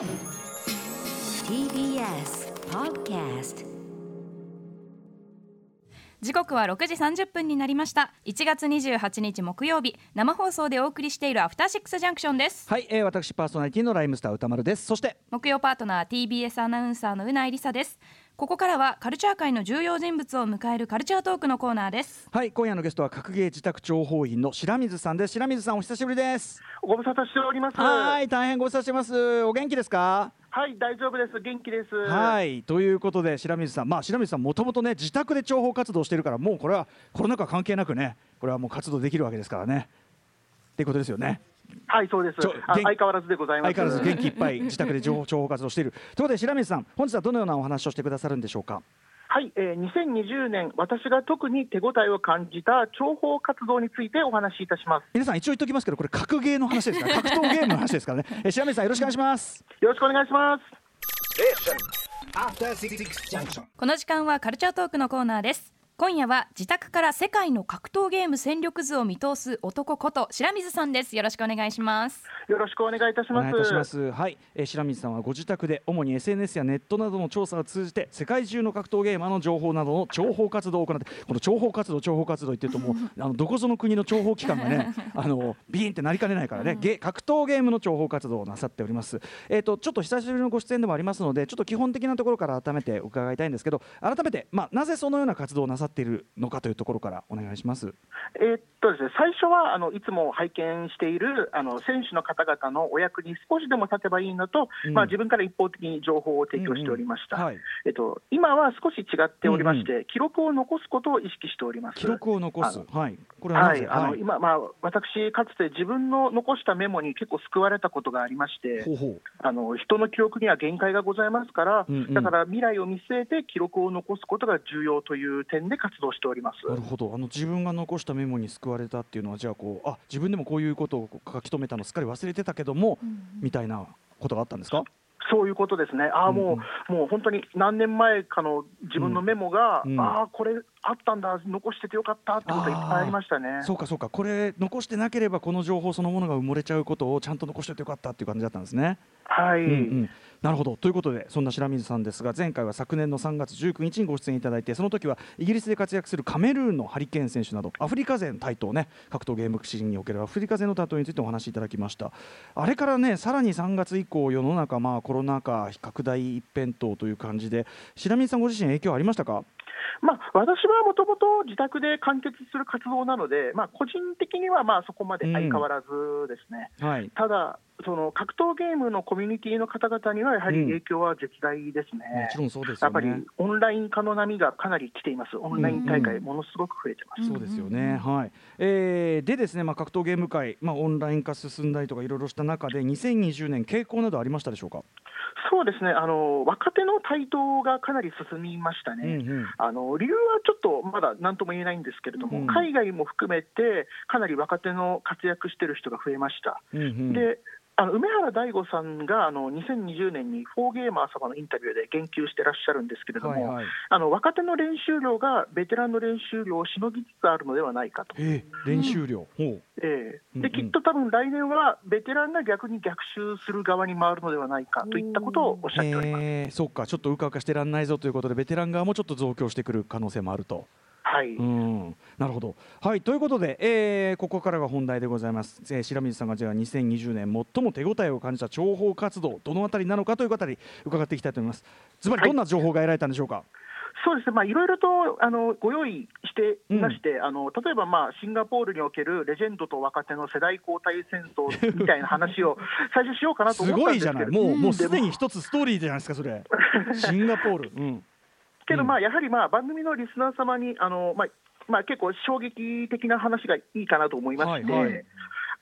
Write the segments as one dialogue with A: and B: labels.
A: TBS Podcast
B: 時刻は6時30分になりました。1月28日木曜日。生放送でお送りしているアフターシックスジャンクションです。
C: はい、えー、私パーソナリティのライムスター歌丸です。そして
B: 木曜パートナー TBS アナウンサーのうないりさですここからはカルチャー界の重要人物を迎えるカルチャートークのコーナーです。
C: はい今夜のゲストは格ゲー自宅諜報員の白水さんです。白水さんお久しぶりです。
D: ご無沙汰しております。
C: はい大変ご無沙汰してます。お元気ですか？
D: はい、大丈夫です。元気です。
C: はいということで白水さん。まあ白水さんもともとね自宅で諜報活動してるからもうこれはコロナ禍関係なくねこれはもう活動できるわけですからね。っていうことですよね
D: はい、そうです相変わらずでございます。
C: 相変わらず元気いっぱい 自宅で情報諜報活動しているということで白水さん本日はどのようなお話をしてくださるんでしょうか？
D: はい、えー、2020年、私が特に手応えを感じた諜報活動についてお話しいたします。
C: 皆さん一応言っておきますけどこれ格ゲーの話ですから格闘ゲームの話ですからねえ 白水さんよろしくお願いします
D: よろしくお願いします。
E: After Six Junction.
B: この時間はカルチャートークのコーナーです今夜は自宅から世界の格闘ゲーム戦力図を見通す男こと白水さんですよろしくお願いします
D: よろしくお願いいたし
C: お
D: ます。
C: 願いいたします。はい、えー白水さんはご自宅で主に SNS やネットなどの調査を通じて世界中の格闘ゲーマーの情報などの諜報活動を行ってこの諜報活動諜報活動言ってるともう あのどこぞの国の諜報機関がね あのビーンってなりかねないからね、ゲ格闘ゲームの諜報活動をなさっております。えっ、とちょっと久しぶりのご出演でもありますのでちょっと基本的なところから改めて伺いたいんですけど改めてまあなぜそのような活動をなさっているのかというところからお願いします。
D: えーっとですね、最初はあのいつも拝見しているあの選手の方々のお役に少しでも立てばいいのと、
C: うん
D: まあ、自分から一方的に情報を提供しておりました、
C: はい、
D: えっと、今は少し違っておりまして、記録を残すことを意識しております。
C: 記録を残す
D: あ。
C: はい。これは？
D: はい、あの今、まあ、私、かつて自分の残したメモに結構救われたことがありまして、
C: ほうほう。
D: あの人の記録には限界がございますから、
C: うんうん
D: だから未来を見据えて記録を残すことが重要という点で活動しております。
C: なるほど。あの自分が残したメモに救われたっていうのはじゃあこうあ自分でもこういうことを書き留めたのすっかり忘れてたけども、みたいなことがあったんですか？
D: そういうことですね、ああ、もう、
C: うん
D: もう本当に何年前かの自分のメモが、
C: うんうん。
D: ああ、これあったんだ、残しててよかったってことがいっぱいありましたね。
C: そうかそうか。これ残してなければこの情報そのものが埋もれちゃうことをちゃんと残しておいてよかったっていう感じだったんですね。
D: はい、
C: うんうん。なるほど。ということでそんな白水さんですが前回は昨年の3月19日にご出演いただいてその時はイギリスで活躍するカメルーンのハリケーン選手などアフリカ勢の台頭ね格闘ゲームシーンにおけるアフリカ勢の台頭についてお話しいただきました。あれからねさらに3月以降世の中まあコロナ禍拡大一辺倒という感じで白水さんご自身影響ありましたか？
D: まあ、私はもともと自宅で完結する活動なので、まあ、個人的にはまあそこまで相変わらずですね。
C: はい
D: ただその格闘ゲームのコミュニティの方々にはやはり影響は絶大ですね。
C: もちろんそうです
D: やっぱりオンライン化の波がかなり来ています。オンライン大会ものすごく増えてます。
C: そうですよね、はいえーでですね、まあ、格闘ゲーム界、まあ、オンライン化進んだりとかいろいろした中で2020年傾向などありましたでしょうか、
D: そうですね。あの若手の台頭がかなり進みましたね。
C: うんうん
D: あの理由はちょっとまだ何とも言えないんですけれども、
C: うん
D: 海外も含めてかなり若手の活躍している人が増えました。
C: うんうん
D: であの梅原大吾さんがあの2020年にフォーゲーマー様のインタビューで言及してらっしゃるんですけれども、
C: はいはい。
D: あの若手の練習量がベテランの練習量をしのぎつつあるのではないかと。
C: えー練習量、ほう。
D: ええ。
C: うんうん。
D: できっと多分来年はベテランが逆に逆襲する側に回るのではないかといったことをおっしゃっております。
C: えーそっか。ちょっとうかうかしてらんないぞということでベテラン側もちょっと増強してくる可能性もあると。
D: はい、
C: うん。なるほど、はい、ということで、えーここからが本題でございます、えー白水さんがじゃあ2020年最も手応えを感じた情報活動どのあたりなのかというあたり伺っていきたいと思います。ずばりどんな情報が得られたんでしょうか、
D: そうです。ね、まあ、いろいろとあのご用意していまして、あの例えば、まあ、シンガポールにおけるレジェンドと若手の世代交代戦争みたいな話を 最初しようかなと
C: す
D: 思ったんですけど。
C: ごいじゃない、もうもうすでに一つストーリーじゃないですか、それ、シンガポール、うん、
D: けど、
C: うん
D: まあ、やはり、まあ、番組のリスナー様にあの、まあまあ、結構衝撃的な話がいいかなと思いまして、
C: はいはい。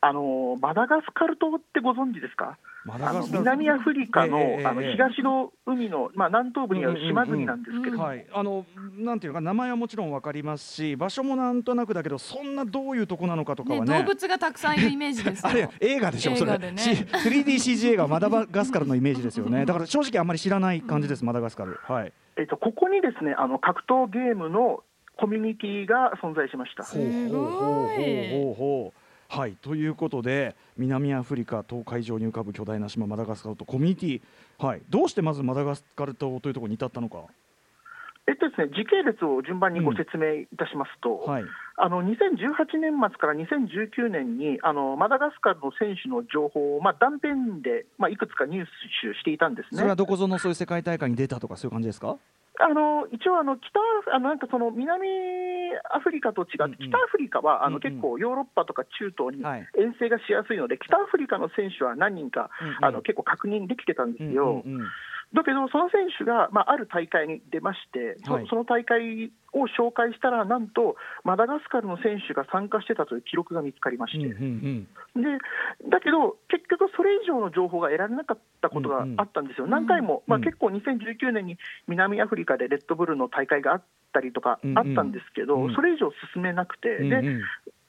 D: あのマダガスカル島ってご存知ですか？南アフリカの,、あの東の海の、まあ、南東部にある島国なんですけれど
C: あのなんていうか名前はもちろんわかりますし場所もなんとなくだけどそんなどういうとこなのかとか
B: ね
C: はね。
B: 動物がたくさんいるイメージですよ。
C: あれ映画でしょそれ、
B: 映画でね。
C: C- 3DCG 映画マダガスカルのイメージですよね。だから正直あんまり知らない感じです、マダガスカル。はい。
D: えっと、ここにですねあの格闘ゲームのコミュニティが存在しました。
B: すごい
C: ほうほうほうほうほうはいということで南アフリカ東海上に浮かぶ巨大な島マダガスカルとコミュニティ、はい、どうしてまずマダガスカル島というところに至ったのか。
D: えっとですね、時系列を順番にご説明いたしますと、
C: はい
D: あの2018年末から2019年にあのマダガスカルの選手の情報を、まあ、断片で、まあ、いくつか入手していたんですね。
C: それはどこぞのそういう世界大会に出たとかそういう感じですか？
D: あの一応あの北あのなんかその南アフリカと違って、北アフリカはあの結構ヨーロッパとか中東に
C: はい
D: 遠征がしやすいので、北アフリカの選手は何人か、あの結構確認できてたんですよ。
C: うんうんうん
D: だけど、その選手が、まあ、ある大会に出まして、そ
C: はい。
D: その大会を紹介したら、なんとマダガスカルの選手が参加してたという記録が見つかりまして、
C: うんうん
D: でだけど、結局、それ以上の情報が得られなかったことがあったんですよ、何回も、まあ、
C: うん
D: 結構2019年に南アフリカでレッドブルの大会があったりとか
C: うん。
D: あったんですけど、
C: うん
D: それ以上進めなくて、で
C: うんうん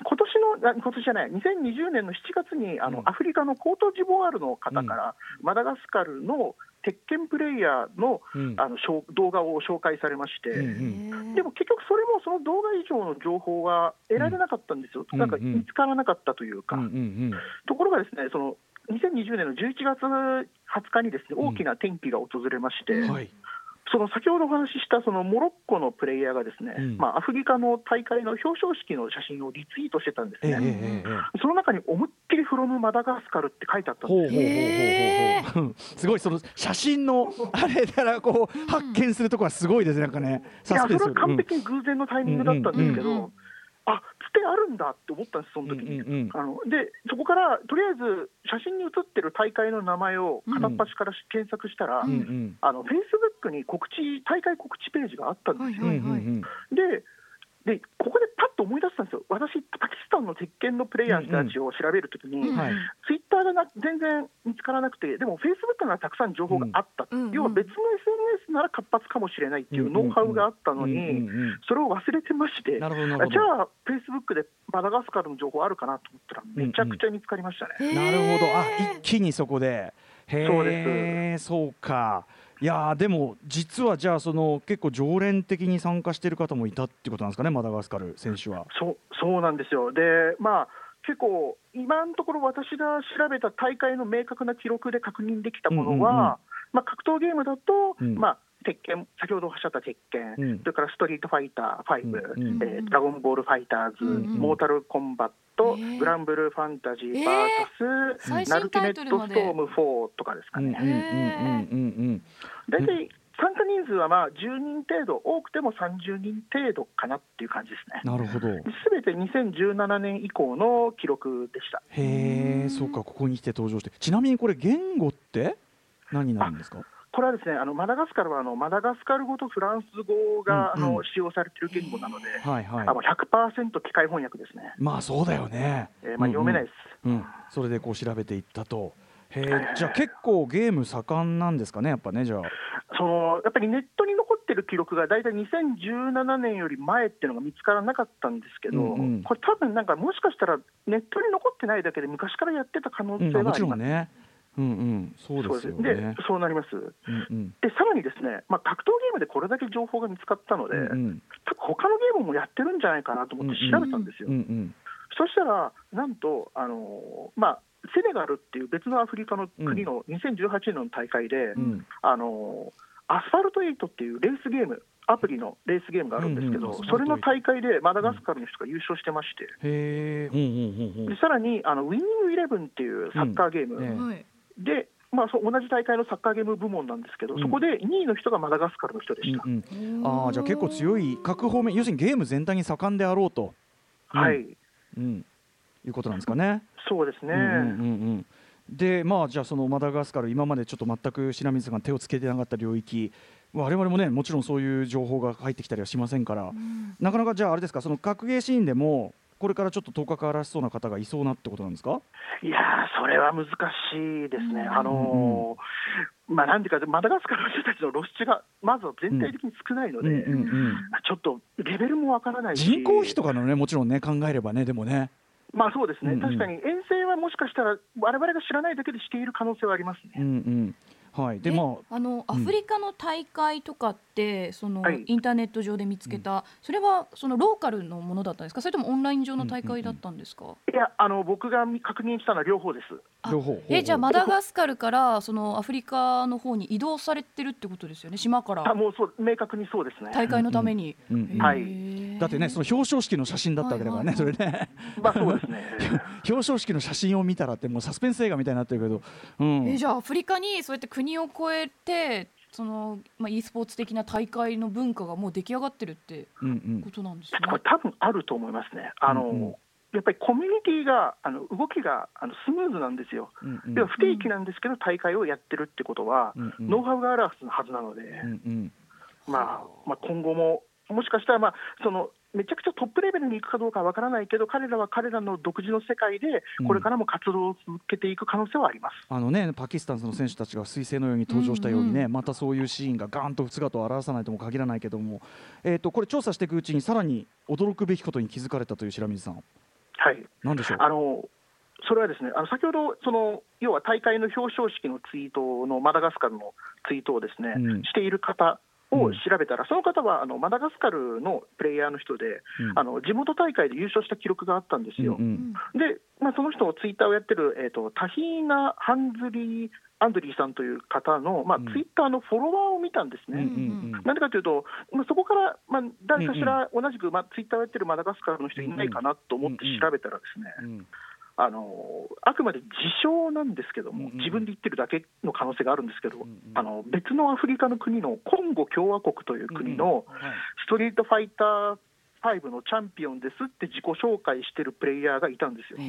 D: 今年の、あ今年じゃない、2020年の7月にあの、
C: うん。
D: アフリカのコートジボワールの方から、マダガスカルの鉄拳プレイヤーの
C: うん。
D: あのしょう動画を紹介されまして、
C: うんうん。
D: でも結局、それもその動画以上の情報は得られなかったんですよ、
C: うん
D: なんか
C: うん
D: 見つからなかったというか。
C: うんうん
D: ところがですね、その2020年の11月20日にですね大きな転機が訪れまして、
C: うんはい
D: その先ほどお話ししたそのモロッコのプレイヤーがですね、
C: うん。
D: まあ、アフリカの大会の表彰式の写真をリツイートしてたんです
C: ええ
D: ね。
C: ええええ。
D: その中に思いっきりフロムマダガスカルって書いてあったんです
C: ほうほうほうほうほう。ほ うすごいその写真の あれからこう発見するところはすごいですね。なんかね
D: いや、それは完璧に偶然のタイミングだったんですけ
B: うんうんうん
D: ど、あつてあるんだって思ったんです、その時に。
C: うんうんうん
D: あので、そこからとりあえず写真に写ってる大会の名前を片っ端から検索したら、あのフェイスブックに告知、大会告知ページがあったんですよ。
C: うんうんうん
D: でで、ここでパッと思い出したんですよ、私、パキスタンの鉄拳のプレイヤーたちを調べるときに、ツイッターがな全然見つからなくて、でもフェイスブックならたくさん情報があった、
B: うん
D: 要は別の SNS なら活発かもしれないっていうノウハウがあったのに、
C: うんうんうん
D: それを忘れてまして、じゃあ、フェイスブックでマダガスカルの情報あるかなと思ったら、めちゃくちゃ見つかりましたね。
C: なるほど。あ一気にそこで。へ
D: そう
C: えそうかいやーでも実はじゃあその結構常連的に参加している方もいたってことなんですかねマダガスカル選手は。
D: そうそうなんですよ。で、まあ結構、今のところ私が調べた大会の明確な記録で確認できたものは、
C: うんうんうん
D: まあ、格闘ゲームだと、
C: うん
D: まあ、鉄拳、先ほどおっしゃった鉄拳、
C: うん。
D: それからストリートファイター5、
C: うんうん。
D: えードラゴンボールファイターズ、
B: うんうん。
D: モータルコンバット、
B: へー。
D: グランブルーファンタジー
B: えー。
D: VS、
B: 最新
D: ナルティネッ
B: ト
D: ストーム4とかですか
C: うんうんうん
D: ね。
C: うんうん。
D: 大体、参加人数はまあ10人程度、多くても30人程度かなっていう感じですね。
C: なるほど。
D: すべて2017年以降の記録でした。
C: へえ、そうか、ここに来て登場して、ちなみにこれ言語って何になるんですか？
D: これはですね、あのマダガスカルはあのマダガスカル語とフランス語が、
C: うんうん
D: あの使用されている言語なので、
C: はいはい
D: あ。の100%機械翻訳ですね。
C: まあそうだよね。
D: えーまあ、読めないです。
C: うんうん。それでこう調べていったと。へえ、じゃあ結構ゲーム盛んなんですかね、やっぱね、じゃあ。
D: そのやっぱりネットに残ってる記録が大体2017年より前っていうのが見つからなかったんですけど、
C: うんうん
D: これ、多分なんかもしかしたらネットに残ってないだけで、昔からやってた可能性はあります。
C: ちろんね。うんうん、そうですよね
D: で。そうなります。
C: うんうん。
D: でさらにですね、まあ、格闘ゲームでこれだけ情報が見つかったので、
C: うんうん。
D: 他のゲームもやってるんじゃないかなと思って調べたんですよ。
C: うんうん。
D: そしたら、なんと、あのまあ、セネガルっていう別のアフリカの国の2018年の大会で、
C: うん
D: あのアスファルト8っていうレースゲーム、アプリのレースゲームがあるんですけど、
C: うんうん
D: それの大会でマダガスカルの人が優勝してまして、
C: へえ。うんうんうんうん。
D: でさらにあのウィニングイレブンっていうサッカーゲーム、
C: うんね
B: はい
D: で、まあ、そう同じ大会のサッカーゲーム部門なんですけど、
C: うん
D: そこで2位の人がマダガスカルの人でした。
C: うんうん。ああ、じゃあ結構強い各方面、要するにゲーム全体に盛んであろうと。うん
D: はい、
C: うん。いうことなんですかね。
D: そうですね。
C: うんうんうんうんでまあじゃあそのマダガスカル今までちょっと全く白水さんが手をつけてなかった領域我々もねもちろんそういう情報が入ってきたりはしませんから、なかなかじゃああれですかその格ゲーシーンでもこれからちょっと頭角を現しそうな方がいそうなってことなんですか？
D: いやー、それは難しいですね、
B: うん。
D: あのーまあ、なんていうか、マダガスカルの人たちの露出がまずは全体的に少ないので、ちょっとレベルもわからないし、
C: 人口比とかのねもちろんね考えればねでもね。
D: まあそうですね、
C: うんうん。
D: 確かに遠征はもしかしたら、我々が知らないだけでしている可能性はありますね。
C: うんうんはい、で
B: え
C: まあ
B: あのアフリカの大会とかって、その
D: はい。
B: インターネット上で見つけた、それはそのローカルのものだったんですか？それともオンライン上の大会だったんですか、
D: いや、あの僕が確認したのは両方です。
B: あ
C: 両方。
B: えじゃあマ
C: だ
B: ダガスカルからそのアフリカの方に移動されてるってことですよね？島か
D: あ
B: ら
D: もうそう明確にそうですね。
B: 大会のために、
D: はい
C: だってねその表彰式の写真だったわけだからね、
B: はいはい。
C: それね。
D: まあそうですね。
C: 表彰式の写真を見たらってもうサスペンス映画みたいになってるけど、うん、
B: えじゃあアフリカにそうやって国を越えてその、まあ、e スポーツ的な大会の文化がもう出来上がってるって
C: うんうん。
B: ことなんですね。
D: これ多分あると思いますね。あの、
C: うんうん
D: やっぱりコミュニティがあの動きがあのスムーズなんですよ。
C: うんうん
D: では不定期なんですけど大会をやってるってことは、
C: うんうん。
D: ノウハウがあるはずなので、
C: うんうん。
D: まあ、まあ今後ももしかしたら、まあ、そのめちゃくちゃトップレベルに行くかどうかわからないけど彼らは彼らの独自の世界でこれからも活動を続けていく可能性はあります。
C: あのね、パキスタンの選手たちが彗星のように登場したようにね、
B: うん。う
C: またそういうシーンがガーンと姿を現さないとも限らないけども、えー、とこれ調査していくうちにさらに驚くべきことに気づかれたという白水さん
D: はい。
C: なんでしょう？
D: あのそれはですね、あの先ほどその、要は大会の表彰式のツイートのマダガスカルのツイートをですね、
C: うん。
D: している方を調べたら、その方はあのマダガスカルのプレイヤーの人で、
C: うん。
D: あの地元大会で優勝した記録があったんですよ。
C: うんうん。
D: で、まあ、その人のツイッターをやってる、えー、とタヒーナ・ハンズリー・アンドリーさんという方の、まあ、
C: うん。
D: ツイッターのフォロワーを見たんですね。なんでかというと、まあ、そこから、まあ、誰かしら同じく、まあ、ツイッターをやってるマダガスカルの人いないかなと思って調べたらですね、
C: うん
D: あのあくまで自称なんですけども、自分で言ってるだけの可能性があるんですけど、
C: んうん
D: あの別のアフリカの国のコンゴ共和国という国のストリートファイター5のチャンピオンですって自己紹介してるプレイヤーがいたんですよ。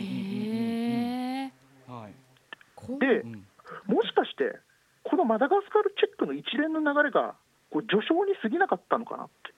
D: で
C: う、ん
D: もしかして、このマダガスカルチェックの一連の流れがこう序章に過ぎなかったのかなって、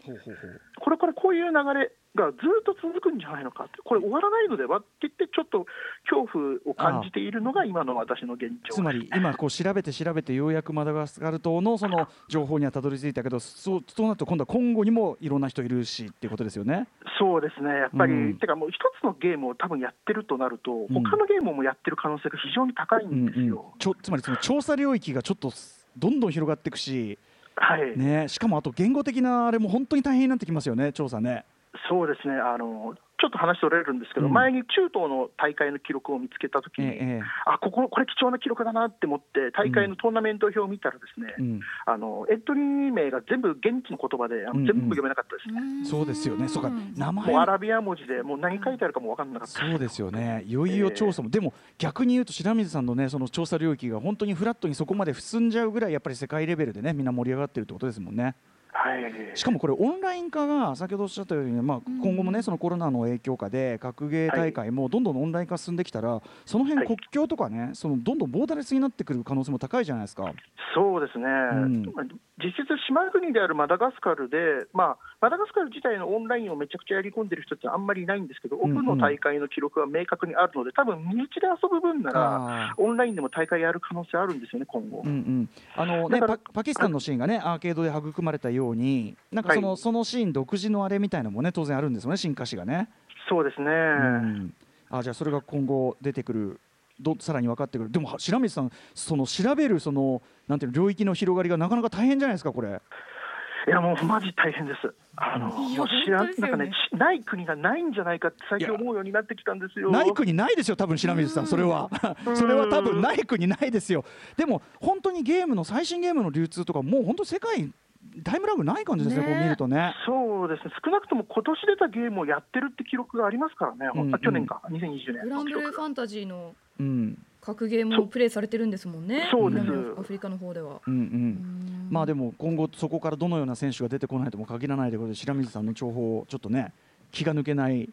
D: これからこういう流れがずっと続くんじゃないのかって、これ終わらないのでは？って言って、ちょっと恐怖を感じているのが今の私の現状。
C: つまり今こう調べて調べてようやくマダガスカル島のその情報にはたどり着いたけどそうそうなると今度は今後にもいろんな人いるしっていうことですよね。
D: そうですね、やっぱり、
C: うん。
D: てかもう一つのゲームを多分やってるとなると、
C: ん。
D: 他のゲームもやってる可能性が非常に高い
C: うんんうん
D: ですよ。、
C: ちょつまりその調査領域がちょっとどんどん広がっていくし、
D: はい、
C: ね、しかもあと言語的なあれも本当に大変になってきますよね調査ね。
D: そうですね。あの、ちょっと話それるんですけど、
C: うん。
D: 前に中東の大会の記録を見つけたときに、
C: ええええ。
D: あここ、これ貴重な記録だなって思って、大会のトーナメント表を見たら、ですね、
C: うん、
D: あのエントリー名が全部現地の言葉で、あ
C: うんうん
D: の全部読めなかったです。ね。
B: ん。
C: そうですよね、そうか。名前。
D: もうアラビア文字で、もう何書いてあるかも分からなかった。
C: そうですよね、いよいよ調査も、でも逆に言うと白水さんのねその調査領域が本当にフラットにそこまで進んじゃうぐらいやっぱり世界レベルでねみんな盛り上がってるってことですもんね。
D: はい、
C: しかもこれオンライン化が先ほどおっしゃったようにね、まあ、今後もねそのコロナの影響下で格ゲー大会もどんどんオンライン化進んできたらその辺
D: はい
C: 国境とかねそのどんどんボーダレスになってくる可能性も高いじゃないですか。
D: そうですね、
C: ん。
D: まあ実質、島国であるマダガスカルで、まあ、マダガスカル自体のオンラインをめちゃくちゃやり込んでる人ってあんまりいないんですけど、オフの大会の記録は明確にあるので、多分身内で遊ぶ分なら、
C: あ
D: オンラインでも大会やる可能性あるんですよね、今後。
C: うんうん、あのねパパキスタンのシーンがねアーケードで育まれたようになんかその,、
D: はい。
C: そのシーン独自のあれみたいなのもね当然あるんですよね進化史がね。
D: そうですね、
C: うん、あじゃあそれが今後出てくるどさらに分かってくる。でもは白水さんその調べるそのなんていうの領域の広がりがなかなか大変じゃないですかこれ。
D: いや、もうマジ大変です。あの
B: ね
D: なんかね、しない国がないんじゃないかって最近思うようになってきたんですよ。
C: ない国ないですよ、多分白水さん、それは。それは多分ない国ないですよ。でも、本当にゲームの最新ゲームの流通とか、もう本当、世界、タイムラグない感じですね、
B: ね。
C: こう見るとね。
D: そうですね、少なくとも今年出たゲームをやってるって記録がありますからね、
C: うん。うん
D: あ去年か、2020年。
B: グランブルーファンタジーの
C: うん、
B: 格ゲーもプレイされてるんですもんね。
D: そうです
B: 南アフリカの方では。
C: うん、うん。
B: うん
C: まあでも今後そこからどのような選手が出てこないとも限らないということで白水さんの情報をちょっとね気が抜けない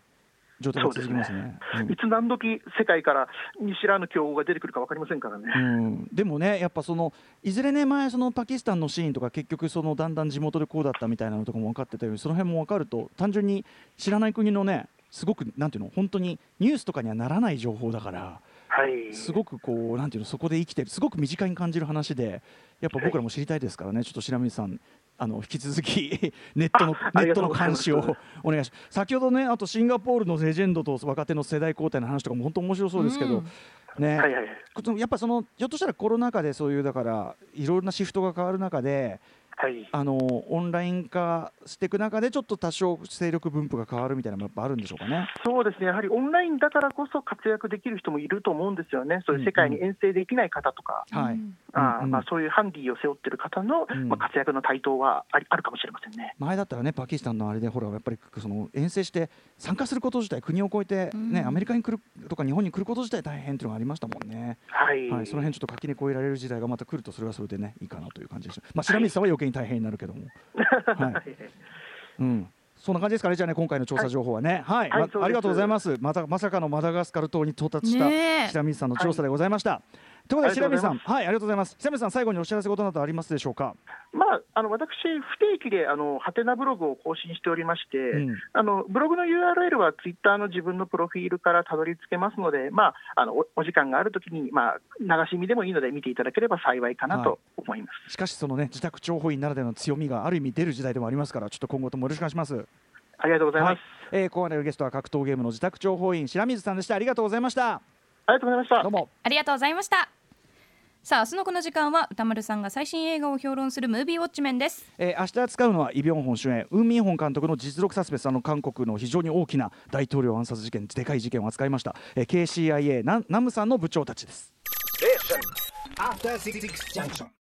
C: 状態が続きますね。うん
D: いつ何時世界から見知らぬ競合が出てくるか分かりませんからね。
C: うん、でもね、やっぱそのいずれね、前、そのパキスタンのシーンとか、結局、そのだんだん地元でこうだったみたいなのとかも分かってたように、その辺も分かると、単純に知らない国のね、すごくなんていうの、本当にニュースとかにはならない情報だから、
D: はい、
C: すごくこう、なんていうの、そこで生きてる、すごく身近に感じる話で、やっぱ僕らも知りたいですからね、ちょっと白水さん、あの引き続き ネットの
D: あ
C: ネットの監視をお願いします。先ほどねあとシンガポールのレジェンドと若手の世代交代の話とかも本当面白そうですけど、
B: うん。
C: ね、
D: はいはい
C: やっぱそのひょっとしたらコロナ禍でそういうだからいろいろなシフトが変わる中で
D: はい。
C: あのオンライン化していく中でちょっと多少勢力分布が変わるみたいなのもやっぱあるんでしょうかね。
D: そうですね、やはりオンラインだからこそ活躍できる人もいると思うんですよね、そういう世界に遠征できない方とか、そういうハンディを背負ってる方の、
C: うん。
D: まあ、活躍の台頭はありあるかもしれませんね。
C: 前だったらねパキスタンのあれでほらやっぱりその遠征して参加すること自体国を越えてね、
B: うん。
C: アメリカに来るとか日本に来ること自体大変っていうのがありましたもんね。
D: はい、
C: はい、その辺ちょっと垣根越えられる時代がまた来るとそれはそれでねいいかなという感じです。まあ白水さんは余計に大変になるけども、はい、うん。そんな感じですかね、じゃあね、今回の調査情報はね、はい、ま
D: はいそうです。
C: ありがとうございます。また、まさかのマダガスカル島に到達した白水さんの調査でございました。ということで、白水さん、はい、ありがとうございます。白水さん、最後にお知らせことなどありますでしょうか？
D: まあ、あの私、不定期であのハテナブログを更新しておりまして、
C: うん。
D: あのブログの URL はツイッターの自分のプロフィールからたどり着けますので、まあ、あのおお時間があるときに、まあ、流し見でもいいので見ていただければ幸いかなと思います。
C: しかし、そのね、自宅諜報員ならではの強みがある意味出る時代でもありますから、ちょっと今後ともよろしくお願いします。
D: ありがとうございます。
C: はい、えー、ここまでのゲストは格闘ゲームの自宅諜報員白水さんでした。ありがとうございました。
D: ありがとうございました
C: どう。も。
B: ありがとうございましたさあ明日のこの時間は歌丸さんが最新映画を評論するムービーウォッチメンです
C: えー、明日扱うのはイ・ビョンホン主演ウン・ミンホン監督の実録サスペンスあの韓国の非常に大きな大統領暗殺事件でかい事件を扱いました、えー、KCIA ナナムさんの部長たちです.